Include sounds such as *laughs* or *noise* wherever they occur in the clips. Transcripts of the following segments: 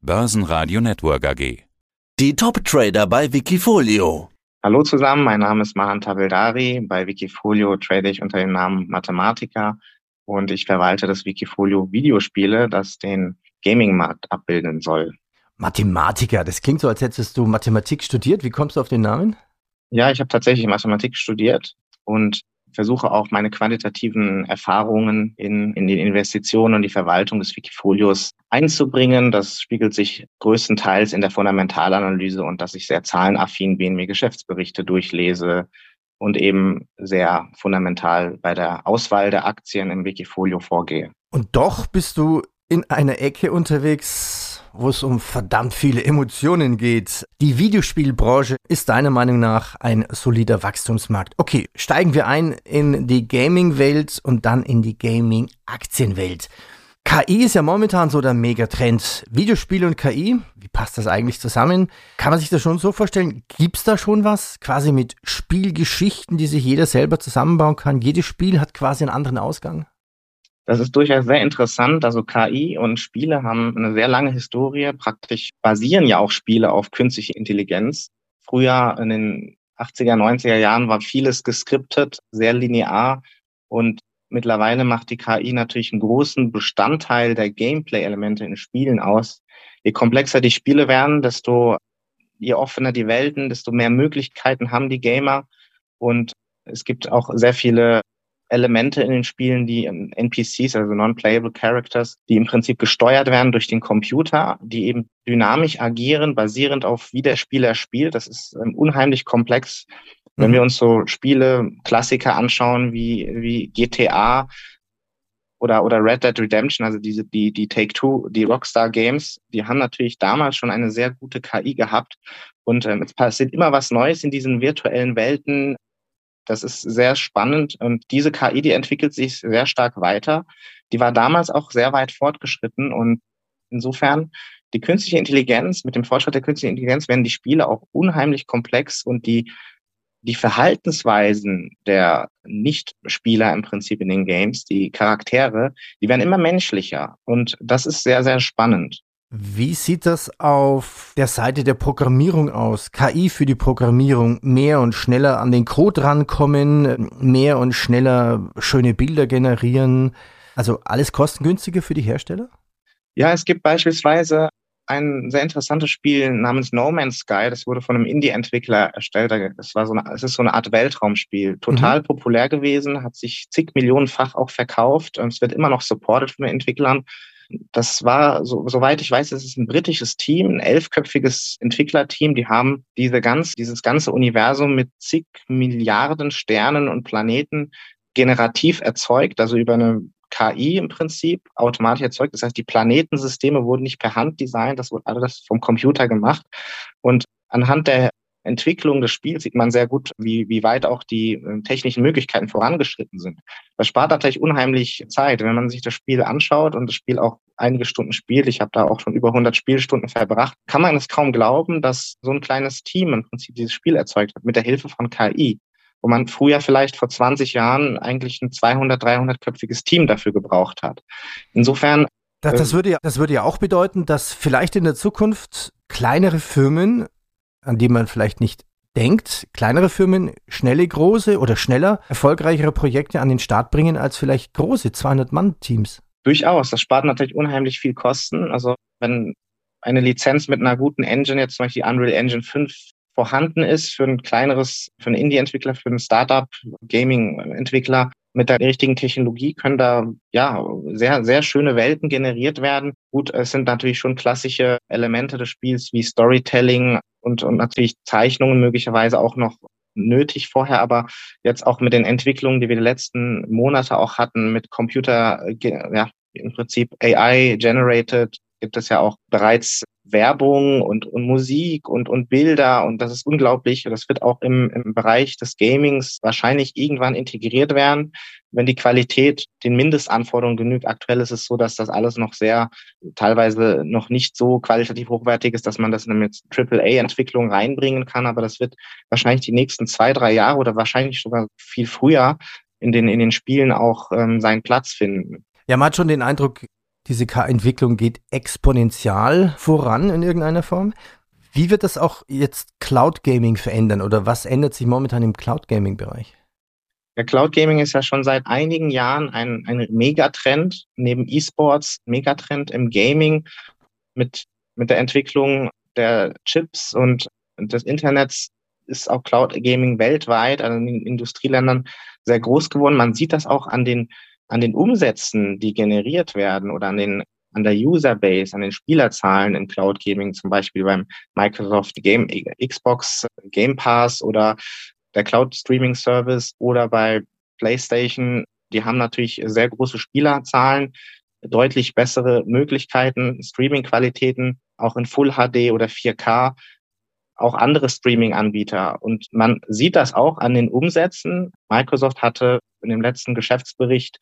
Börsenradio Network AG. Die Top-Trader bei Wikifolio. Hallo zusammen, mein Name ist Mahan Tabeldari. Bei Wikifolio trade ich unter dem Namen Mathematiker und ich verwalte das Wikifolio Videospiele, das den Gaming-Markt abbilden soll. Mathematiker, das klingt so, als hättest du Mathematik studiert. Wie kommst du auf den Namen? Ja, ich habe tatsächlich Mathematik studiert und versuche auch meine quantitativen Erfahrungen in, in die Investitionen und die Verwaltung des Wikifolios einzubringen. Das spiegelt sich größtenteils in der Fundamentalanalyse und dass ich sehr zahlenaffin bin, mir Geschäftsberichte durchlese und eben sehr fundamental bei der Auswahl der Aktien im Wikifolio vorgehe. Und doch bist du in einer Ecke unterwegs, wo es um verdammt viele Emotionen geht. Die Videospielbranche ist deiner Meinung nach ein solider Wachstumsmarkt. Okay, steigen wir ein in die Gaming-Welt und dann in die Gaming-Aktienwelt. KI ist ja momentan so der Megatrend. Videospiele und KI, wie passt das eigentlich zusammen? Kann man sich das schon so vorstellen? Gibt es da schon was? Quasi mit Spielgeschichten, die sich jeder selber zusammenbauen kann? Jedes Spiel hat quasi einen anderen Ausgang? Das ist durchaus sehr interessant. Also KI und Spiele haben eine sehr lange Historie. Praktisch basieren ja auch Spiele auf künstliche Intelligenz. Früher in den 80er, 90er Jahren war vieles geskriptet, sehr linear und mittlerweile macht die KI natürlich einen großen Bestandteil der Gameplay-Elemente in Spielen aus. Je komplexer die Spiele werden, desto je offener die Welten, desto mehr Möglichkeiten haben die Gamer und es gibt auch sehr viele Elemente in den Spielen, die NPCs, also Non-Playable Characters, die im Prinzip gesteuert werden durch den Computer, die eben dynamisch agieren, basierend auf wie der Spieler spielt. Das ist ähm, unheimlich komplex. Wenn wir mhm. uns so Spiele, Klassiker anschauen, wie, wie GTA oder, oder Red Dead Redemption, also diese, die, die Take-Two, die Rockstar Games, die haben natürlich damals schon eine sehr gute KI gehabt. Und ähm, es passiert immer was Neues in diesen virtuellen Welten. Das ist sehr spannend und diese KI, die entwickelt sich sehr stark weiter. Die war damals auch sehr weit fortgeschritten und insofern die künstliche Intelligenz, mit dem Fortschritt der künstlichen Intelligenz werden die Spiele auch unheimlich komplex und die, die Verhaltensweisen der Nicht-Spieler im Prinzip in den Games, die Charaktere, die werden immer menschlicher und das ist sehr, sehr spannend. Wie sieht das auf der Seite der Programmierung aus? KI für die Programmierung, mehr und schneller an den Code rankommen, mehr und schneller schöne Bilder generieren. Also alles kostengünstiger für die Hersteller? Ja, es gibt beispielsweise ein sehr interessantes Spiel namens No Man's Sky. Das wurde von einem Indie-Entwickler erstellt. Das war so eine, es ist so eine Art Weltraumspiel. Total mhm. populär gewesen, hat sich zig Millionenfach auch verkauft. Es wird immer noch supported von den Entwicklern. Das war, so, soweit ich weiß, es ist ein britisches Team, ein elfköpfiges Entwicklerteam. Die haben diese ganz, dieses ganze Universum mit zig Milliarden Sternen und Planeten generativ erzeugt, also über eine KI im Prinzip automatisch erzeugt. Das heißt, die Planetensysteme wurden nicht per Hand designt, das wurde alles vom Computer gemacht. Und anhand der Entwicklung des Spiels sieht man sehr gut, wie, wie weit auch die äh, technischen Möglichkeiten vorangeschritten sind. Das spart natürlich unheimlich Zeit. Wenn man sich das Spiel anschaut und das Spiel auch einige Stunden spielt, ich habe da auch schon über 100 Spielstunden verbracht, kann man es kaum glauben, dass so ein kleines Team im Prinzip dieses Spiel erzeugt hat mit der Hilfe von KI wo man früher vielleicht vor 20 Jahren eigentlich ein 200, 300-köpfiges Team dafür gebraucht hat. Insofern das, das, äh, würde ja, das würde ja auch bedeuten, dass vielleicht in der Zukunft kleinere Firmen an die man vielleicht nicht denkt, kleinere Firmen schnelle, große oder schneller erfolgreichere Projekte an den Start bringen als vielleicht große 200-Mann-Teams? Durchaus. Das spart natürlich unheimlich viel Kosten. Also wenn eine Lizenz mit einer guten Engine, jetzt zum Beispiel Unreal Engine 5, vorhanden ist für ein kleineres, für einen Indie-Entwickler, für einen Startup, Gaming-Entwickler, mit der richtigen Technologie können da ja sehr, sehr schöne Welten generiert werden. Gut, es sind natürlich schon klassische Elemente des Spiels wie Storytelling und, und natürlich Zeichnungen möglicherweise auch noch nötig vorher, aber jetzt auch mit den Entwicklungen, die wir die letzten Monate auch hatten, mit Computer, ja, im Prinzip AI-generated, gibt es ja auch bereits Werbung und, und Musik und, und Bilder und das ist unglaublich. Das wird auch im, im Bereich des Gamings wahrscheinlich irgendwann integriert werden, wenn die Qualität den Mindestanforderungen genügt. Aktuell ist es so, dass das alles noch sehr, teilweise noch nicht so qualitativ hochwertig ist, dass man das in eine AAA-Entwicklung reinbringen kann, aber das wird wahrscheinlich die nächsten zwei, drei Jahre oder wahrscheinlich sogar viel früher in den, in den Spielen auch ähm, seinen Platz finden. Ja, man hat schon den Eindruck, diese K-Entwicklung geht exponentiell voran in irgendeiner Form. Wie wird das auch jetzt Cloud Gaming verändern oder was ändert sich momentan im Cloud Gaming Bereich? Der Cloud Gaming ist ja schon seit einigen Jahren ein, ein Megatrend, neben E-Sports, Megatrend im Gaming mit, mit der Entwicklung der Chips und des Internets ist auch Cloud Gaming weltweit, also in den Industrieländern sehr groß geworden. Man sieht das auch an den, an den Umsätzen, die generiert werden oder an den an der Userbase, an den Spielerzahlen in Cloud Gaming, zum Beispiel beim Microsoft Game, Xbox Game Pass oder der Cloud Streaming Service oder bei PlayStation. Die haben natürlich sehr große Spielerzahlen, deutlich bessere Möglichkeiten, Streaming-Qualitäten, auch in Full HD oder 4K, auch andere Streaming-Anbieter. Und man sieht das auch an den Umsätzen. Microsoft hatte in dem letzten Geschäftsbericht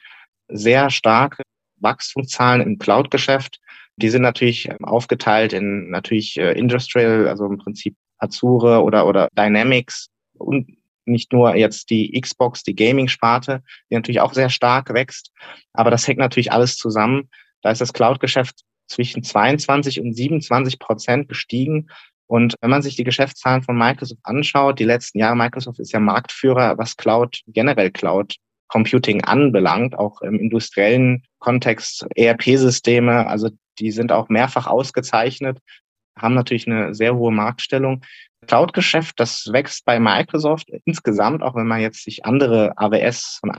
sehr starke Wachstumszahlen im Cloud-Geschäft. Die sind natürlich ähm, aufgeteilt in natürlich äh, Industrial, also im Prinzip Azure oder, oder Dynamics und nicht nur jetzt die Xbox, die Gaming-Sparte, die natürlich auch sehr stark wächst. Aber das hängt natürlich alles zusammen. Da ist das Cloud-Geschäft zwischen 22 und 27 Prozent gestiegen. Und wenn man sich die Geschäftszahlen von Microsoft anschaut, die letzten Jahre, Microsoft ist ja Marktführer, was Cloud, generell Cloud Computing anbelangt, auch im industriellen Kontext, ERP-Systeme, also die sind auch mehrfach ausgezeichnet, haben natürlich eine sehr hohe Marktstellung. Cloud-Geschäft, das wächst bei Microsoft insgesamt, auch wenn man jetzt sich andere AWS und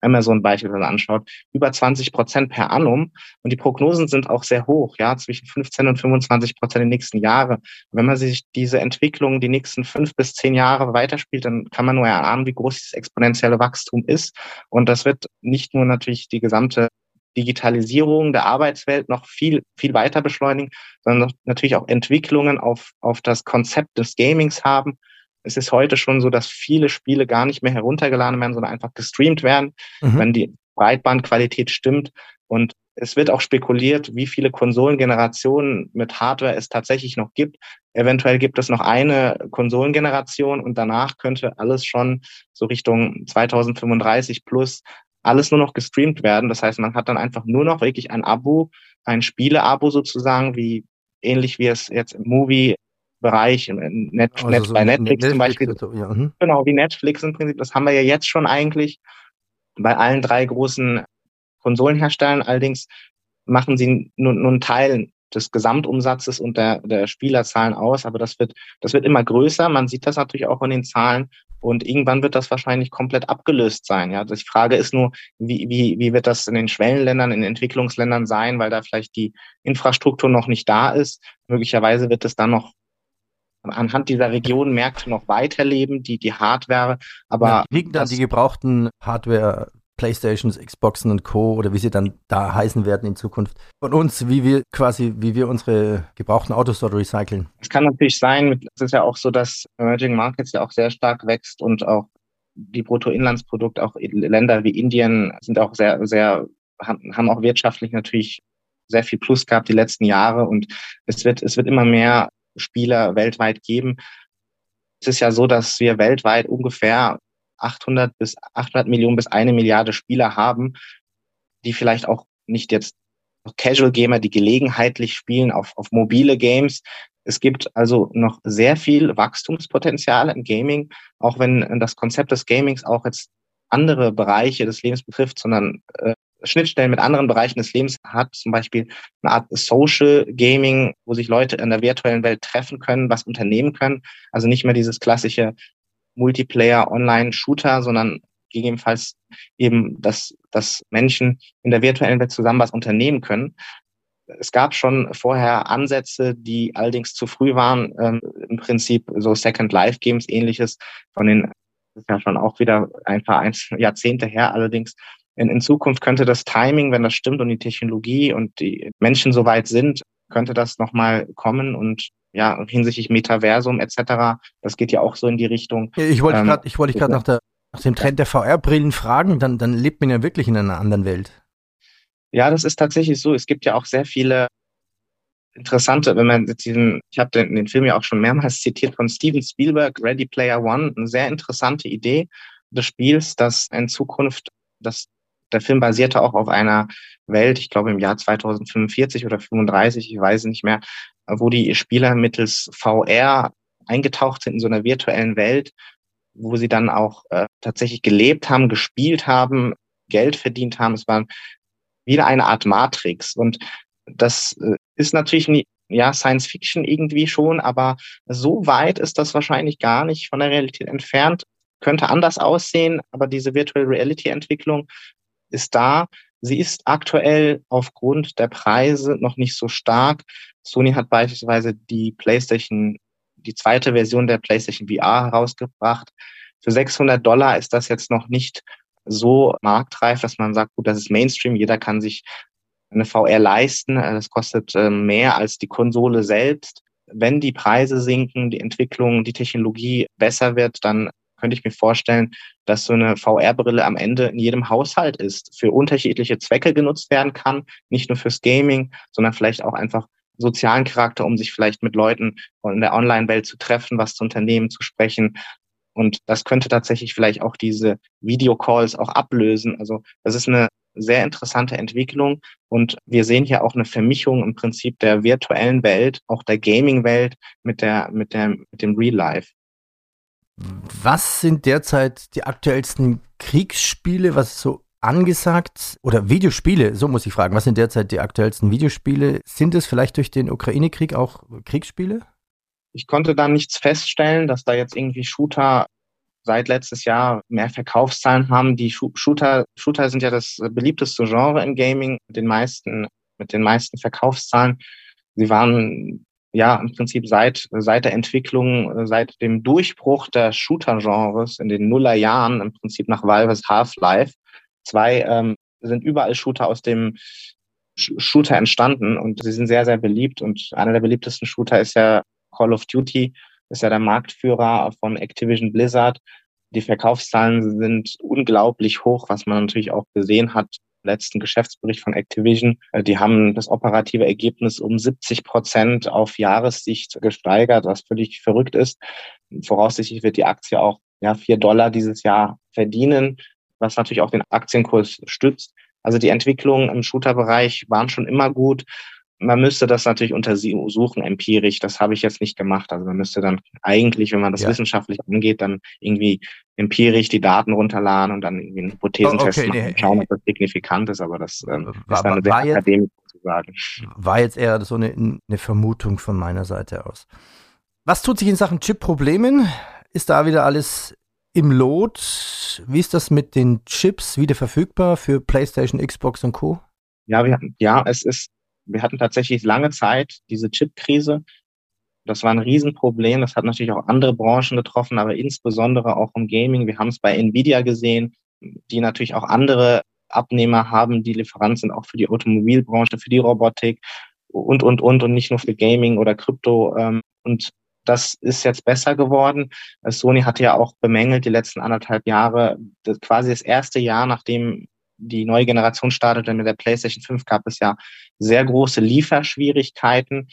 Amazon beispielsweise anschaut, über 20 Prozent per annum. Und die Prognosen sind auch sehr hoch, ja, zwischen 15 und 25 Prozent in den nächsten Jahren. Wenn man sich diese Entwicklung die nächsten fünf bis zehn Jahre weiterspielt, dann kann man nur erahnen, wie groß dieses exponentielle Wachstum ist. Und das wird nicht nur natürlich die gesamte Digitalisierung der Arbeitswelt noch viel, viel weiter beschleunigen, sondern natürlich auch Entwicklungen auf, auf das Konzept des Gamings haben. Es ist heute schon so, dass viele Spiele gar nicht mehr heruntergeladen werden, sondern einfach gestreamt werden, mhm. wenn die Breitbandqualität stimmt. Und es wird auch spekuliert, wie viele Konsolengenerationen mit Hardware es tatsächlich noch gibt. Eventuell gibt es noch eine Konsolengeneration und danach könnte alles schon so Richtung 2035 plus alles nur noch gestreamt werden. Das heißt, man hat dann einfach nur noch wirklich ein Abo, ein Spiele-Abo sozusagen, wie ähnlich wie es jetzt im Movie Bereich, Net, also Net, so bei Netflix, Netflix zum Beispiel. So, ja. mhm. Genau, wie Netflix im Prinzip. Das haben wir ja jetzt schon eigentlich bei allen drei großen Konsolenherstellern. Allerdings machen sie nur, nur einen Teil des Gesamtumsatzes und der, der Spielerzahlen aus. Aber das wird, das wird immer größer. Man sieht das natürlich auch in den Zahlen. Und irgendwann wird das wahrscheinlich komplett abgelöst sein. Ja, die Frage ist nur, wie, wie, wie wird das in den Schwellenländern, in Entwicklungsländern sein, weil da vielleicht die Infrastruktur noch nicht da ist. Möglicherweise wird es dann noch anhand dieser Regionen Märkte noch weiterleben, die, die Hardware, aber. Ja, liegen dann die gebrauchten Hardware Playstations, Xboxen und Co. oder wie sie dann da heißen werden in Zukunft von uns, wie wir quasi, wie wir unsere gebrauchten Autos dort recyceln. Es kann natürlich sein, es ist ja auch so, dass Emerging Markets ja auch sehr stark wächst und auch die Bruttoinlandsprodukte, auch Länder wie Indien sind auch sehr, sehr, haben auch wirtschaftlich natürlich sehr viel Plus gehabt die letzten Jahre und es wird, es wird immer mehr Spieler weltweit geben. Es ist ja so, dass wir weltweit ungefähr 800 bis 800 Millionen bis eine Milliarde Spieler haben, die vielleicht auch nicht jetzt Casual Gamer, die gelegenheitlich spielen auf, auf mobile Games. Es gibt also noch sehr viel Wachstumspotenzial im Gaming, auch wenn das Konzept des Gamings auch jetzt andere Bereiche des Lebens betrifft, sondern äh, Schnittstellen mit anderen Bereichen des Lebens hat, zum Beispiel eine Art Social Gaming, wo sich Leute in der virtuellen Welt treffen können, was unternehmen können. Also nicht mehr dieses klassische Multiplayer-Online-Shooter, sondern gegebenenfalls eben, dass, dass Menschen in der virtuellen Welt zusammen was unternehmen können. Es gab schon vorher Ansätze, die allerdings zu früh waren, ähm, im Prinzip so Second Life Games ähnliches von den, das ist ja schon auch wieder ein paar Jahrzehnte her allerdings. In, in Zukunft könnte das Timing, wenn das stimmt und die Technologie und die Menschen soweit sind, könnte das nochmal kommen und ja, hinsichtlich Metaversum etc. Das geht ja auch so in die Richtung. Ich wollte ähm, gerade, ich wollte gerade nach, der, nach dem Trend der VR-Brillen fragen, dann, dann lebt man ja wirklich in einer anderen Welt. Ja, das ist tatsächlich so. Es gibt ja auch sehr viele interessante, wenn man diesen, ich habe den, den Film ja auch schon mehrmals *laughs* zitiert von Steven Spielberg, Ready Player One, eine sehr interessante Idee des Spiels, dass in Zukunft das der Film basierte auch auf einer Welt, ich glaube im Jahr 2045 oder 35, ich weiß nicht mehr, wo die Spieler mittels VR eingetaucht sind in so einer virtuellen Welt, wo sie dann auch äh, tatsächlich gelebt haben, gespielt haben, Geld verdient haben. Es war wieder eine Art Matrix. Und das äh, ist natürlich nie, ja, Science Fiction irgendwie schon, aber so weit ist das wahrscheinlich gar nicht von der Realität entfernt. Könnte anders aussehen, aber diese Virtual Reality Entwicklung ist da. Sie ist aktuell aufgrund der Preise noch nicht so stark. Sony hat beispielsweise die PlayStation, die zweite Version der PlayStation VR herausgebracht. Für 600 Dollar ist das jetzt noch nicht so marktreif, dass man sagt, gut, das ist Mainstream, jeder kann sich eine VR leisten. Das kostet ähm, mehr als die Konsole selbst. Wenn die Preise sinken, die Entwicklung, die Technologie besser wird, dann könnte ich mir vorstellen, dass so eine VR-Brille am Ende in jedem Haushalt ist, für unterschiedliche Zwecke genutzt werden kann, nicht nur fürs Gaming, sondern vielleicht auch einfach sozialen Charakter, um sich vielleicht mit Leuten in der Online-Welt zu treffen, was zu unternehmen, zu sprechen. Und das könnte tatsächlich vielleicht auch diese Videocalls auch ablösen. Also das ist eine sehr interessante Entwicklung und wir sehen hier auch eine Vermischung im Prinzip der virtuellen Welt, auch der Gaming-Welt mit der, mit der, mit dem Real Life. Was sind derzeit die aktuellsten Kriegsspiele, was so angesagt oder Videospiele, so muss ich fragen, was sind derzeit die aktuellsten Videospiele? Sind es vielleicht durch den Ukraine-Krieg auch Kriegsspiele? Ich konnte da nichts feststellen, dass da jetzt irgendwie Shooter seit letztes Jahr mehr Verkaufszahlen haben. Die Shooter, Shooter sind ja das beliebteste Genre im Gaming den meisten, mit den meisten Verkaufszahlen. Sie waren ja im Prinzip seit, seit der Entwicklung, seit dem Durchbruch der Shooter-Genres in den Nullerjahren, im Prinzip nach Valves Half-Life, zwei ähm, sind überall Shooter aus dem Shooter entstanden und sie sind sehr, sehr beliebt. Und einer der beliebtesten Shooter ist ja Call of Duty, ist ja der Marktführer von Activision Blizzard. Die Verkaufszahlen sind unglaublich hoch, was man natürlich auch gesehen hat letzten Geschäftsbericht von Activision. Äh, die haben das operative Ergebnis um 70 Prozent auf Jahressicht gesteigert, was völlig verrückt ist. Voraussichtlich wird die Aktie auch ja, vier Dollar dieses Jahr verdienen, was natürlich auch den Aktienkurs stützt. Also die Entwicklungen im Shooter-Bereich waren schon immer gut man müsste das natürlich untersuchen, empirisch. Das habe ich jetzt nicht gemacht. Also man müsste dann eigentlich, wenn man das ja. wissenschaftlich angeht, dann irgendwie empirisch die Daten runterladen und dann irgendwie einen Hypothesentest oh, okay, machen, nee. schauen, ob das signifikant ist. Aber das ähm, war, ist dann sehr akademisch zu sagen. War jetzt eher so eine, eine Vermutung von meiner Seite aus. Was tut sich in Sachen Chip-Problemen? Ist da wieder alles im Lot? Wie ist das mit den Chips wieder verfügbar für PlayStation, Xbox und Co.? Ja, wir, ja, es ist wir hatten tatsächlich lange Zeit diese Chip-Krise. Das war ein Riesenproblem. Das hat natürlich auch andere Branchen getroffen, aber insbesondere auch im Gaming. Wir haben es bei Nvidia gesehen, die natürlich auch andere Abnehmer haben, die Lieferant sind auch für die Automobilbranche, für die Robotik und, und, und, und nicht nur für Gaming oder Krypto. Ähm, und das ist jetzt besser geworden. Sony hatte ja auch bemängelt die letzten anderthalb Jahre, quasi das erste Jahr, nachdem die neue Generation startete mit der PlayStation 5, gab es ja sehr große Lieferschwierigkeiten.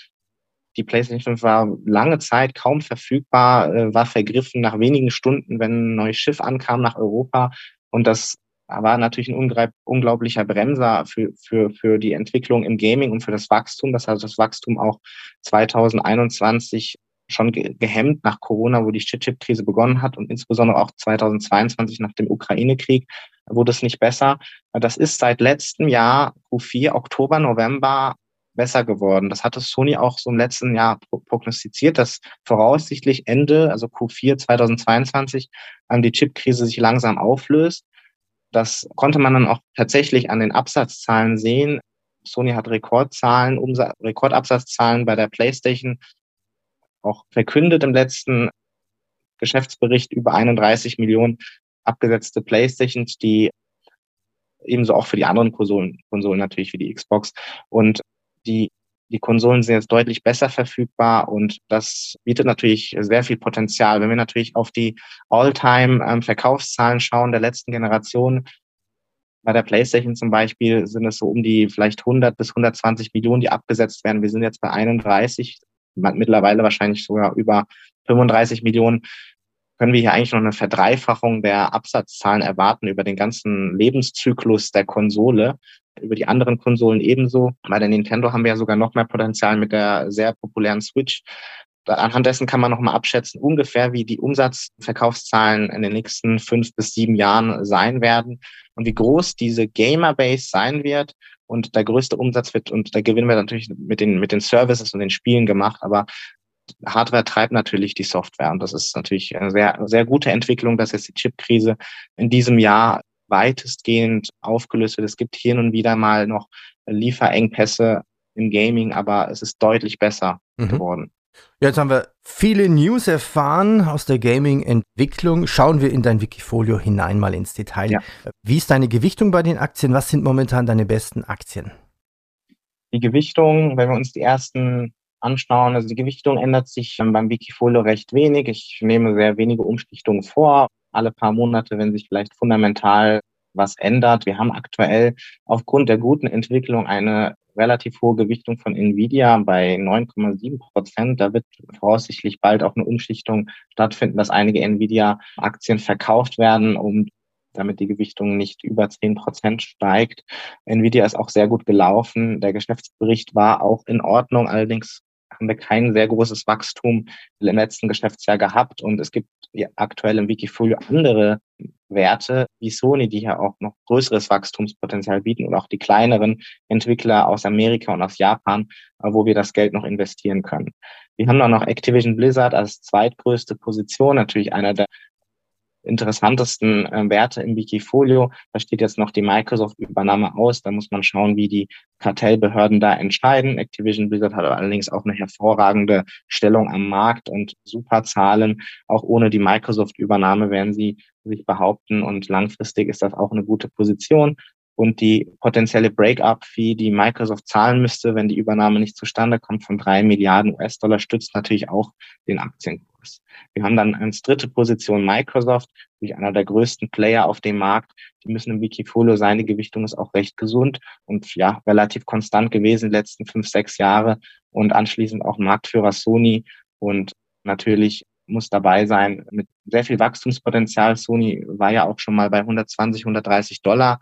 Die PlayStation 5 war lange Zeit kaum verfügbar, äh, war vergriffen nach wenigen Stunden, wenn ein neues Schiff ankam nach Europa. Und das war natürlich ein unglaublicher Bremser für, für, für die Entwicklung im Gaming und für das Wachstum. Das heißt, das Wachstum auch 2021 schon gehemmt nach Corona, wo die Chip-Krise begonnen hat und insbesondere auch 2022 nach dem Ukraine-Krieg wurde es nicht besser. Das ist seit letztem Jahr Q4, Oktober, November besser geworden. Das hatte Sony auch so im letzten Jahr prognostiziert, dass voraussichtlich Ende, also Q4 2022, die Chip-Krise sich langsam auflöst. Das konnte man dann auch tatsächlich an den Absatzzahlen sehen. Sony hat Rekordzahlen, Umsatz, Rekordabsatzzahlen bei der PlayStation auch verkündet im letzten Geschäftsbericht über 31 Millionen abgesetzte Playstations, die ebenso auch für die anderen Konsolen, Konsolen natürlich wie die Xbox. Und die, die Konsolen sind jetzt deutlich besser verfügbar und das bietet natürlich sehr viel Potenzial. Wenn wir natürlich auf die All-Time-Verkaufszahlen ähm, schauen der letzten Generation, bei der PlayStation zum Beispiel sind es so um die vielleicht 100 bis 120 Millionen, die abgesetzt werden. Wir sind jetzt bei 31, mittlerweile wahrscheinlich sogar über 35 Millionen können wir hier eigentlich noch eine Verdreifachung der Absatzzahlen erwarten über den ganzen Lebenszyklus der Konsole über die anderen Konsolen ebenso. Bei der Nintendo haben wir ja sogar noch mehr Potenzial mit der sehr populären Switch. Anhand dessen kann man nochmal abschätzen, ungefähr wie die Umsatzverkaufszahlen in den nächsten fünf bis sieben Jahren sein werden und wie groß diese Gamer-Base sein wird. Und der größte Umsatz wird, und da gewinnen wir natürlich mit den, mit den Services und den Spielen gemacht, aber Hardware treibt natürlich die Software. Und das ist natürlich eine sehr, sehr gute Entwicklung, dass jetzt die Chipkrise in diesem Jahr weitestgehend aufgelöst wird. Es gibt hier und wieder mal noch Lieferengpässe im Gaming, aber es ist deutlich besser mhm. geworden. Jetzt haben wir viele News erfahren aus der Gaming-Entwicklung. Schauen wir in dein Wikifolio hinein mal ins Detail. Ja. Wie ist deine Gewichtung bei den Aktien? Was sind momentan deine besten Aktien? Die Gewichtung, wenn wir uns die ersten anschauen, also die Gewichtung ändert sich beim Wikifolio recht wenig. Ich nehme sehr wenige Umschichtungen vor alle paar Monate, wenn sich vielleicht fundamental was ändert. Wir haben aktuell aufgrund der guten Entwicklung eine relativ hohe Gewichtung von Nvidia bei 9,7 Prozent. Da wird voraussichtlich bald auch eine Umschichtung stattfinden, dass einige Nvidia-Aktien verkauft werden, um damit die Gewichtung nicht über 10 Prozent steigt. Nvidia ist auch sehr gut gelaufen. Der Geschäftsbericht war auch in Ordnung. Allerdings haben wir kein sehr großes Wachstum im letzten Geschäftsjahr gehabt und es gibt aktuell im Wikifolio andere Werte wie Sony, die hier auch noch größeres Wachstumspotenzial bieten und auch die kleineren Entwickler aus Amerika und aus Japan, äh, wo wir das Geld noch investieren können. Wir haben dann noch Activision Blizzard als zweitgrößte Position, natürlich einer der interessantesten äh, Werte im Wikifolio. Da steht jetzt noch die Microsoft-Übernahme aus. Da muss man schauen, wie die Kartellbehörden da entscheiden. Activision Blizzard hat allerdings auch eine hervorragende Stellung am Markt und super Zahlen. Auch ohne die Microsoft-Übernahme werden sie sich behaupten und langfristig ist das auch eine gute Position. Und die potenzielle Break-up-Fee, die Microsoft zahlen müsste, wenn die Übernahme nicht zustande kommt, von drei Milliarden US-Dollar, stützt natürlich auch den Aktienkurs. Markts. Wir haben dann als dritte Position Microsoft, durch einer der größten Player auf dem Markt. Die müssen im Wikifolio sein. Die Gewichtung ist auch recht gesund und ja, relativ konstant gewesen die letzten fünf, sechs Jahre und anschließend auch Marktführer Sony und natürlich muss dabei sein mit sehr viel Wachstumspotenzial. Sony war ja auch schon mal bei 120, 130 Dollar.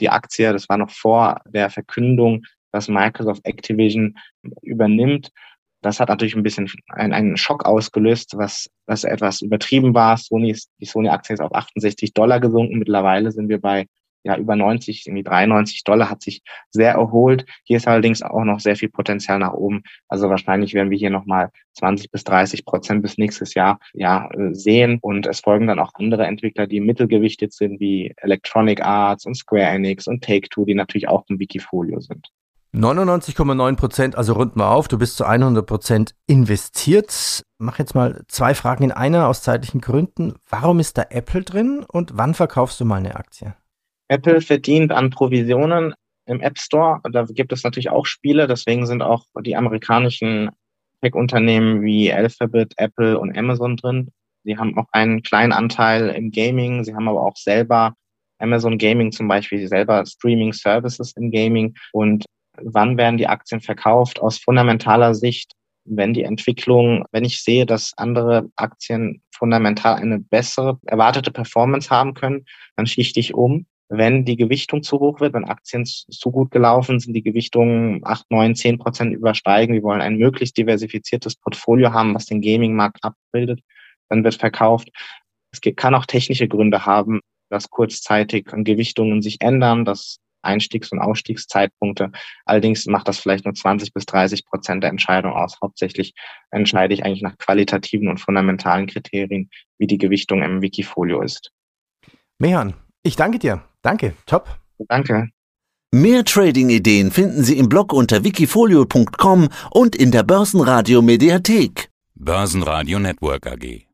Die Aktie, das war noch vor der Verkündung, dass Microsoft Activision übernimmt. Das hat natürlich ein bisschen einen, einen Schock ausgelöst, was, was etwas übertrieben war. Sony ist, die Sony-Aktie ist auf 68 Dollar gesunken. Mittlerweile sind wir bei ja, über 90, irgendwie 93 Dollar, hat sich sehr erholt. Hier ist allerdings auch noch sehr viel Potenzial nach oben. Also wahrscheinlich werden wir hier nochmal 20 bis 30 Prozent bis nächstes Jahr ja, äh, sehen. Und es folgen dann auch andere Entwickler, die mittelgewichtet sind, wie Electronic Arts und Square Enix und Take-Two, die natürlich auch im Wikifolio sind. 99,9 Prozent, also rund mal auf, du bist zu 100 Prozent investiert. Mach jetzt mal zwei Fragen in einer aus zeitlichen Gründen. Warum ist da Apple drin und wann verkaufst du mal eine Aktie? Apple verdient an Provisionen im App Store. Da gibt es natürlich auch Spiele, deswegen sind auch die amerikanischen Tech-Unternehmen wie Alphabet, Apple und Amazon drin. Sie haben auch einen kleinen Anteil im Gaming, sie haben aber auch selber Amazon Gaming zum Beispiel, selber Streaming Services im Gaming und wann werden die Aktien verkauft aus fundamentaler Sicht, wenn die Entwicklung, wenn ich sehe, dass andere Aktien fundamental eine bessere erwartete Performance haben können, dann schichte ich um. Wenn die Gewichtung zu hoch wird, wenn Aktien zu gut gelaufen sind, die Gewichtungen 8, 9, 10 Prozent übersteigen, wir wollen ein möglichst diversifiziertes Portfolio haben, was den Gaming-Markt abbildet, dann wird verkauft. Es kann auch technische Gründe haben, dass kurzzeitig Gewichtungen sich ändern, dass Einstiegs- und Ausstiegszeitpunkte. Allerdings macht das vielleicht nur 20 bis 30 Prozent der Entscheidung aus. Hauptsächlich entscheide ich eigentlich nach qualitativen und fundamentalen Kriterien, wie die Gewichtung im Wikifolio ist. Mehan, ich danke dir. Danke. Top. Danke. Mehr Trading-Ideen finden Sie im Blog unter wikifolio.com und in der Börsenradio Mediathek. Börsenradio Network AG.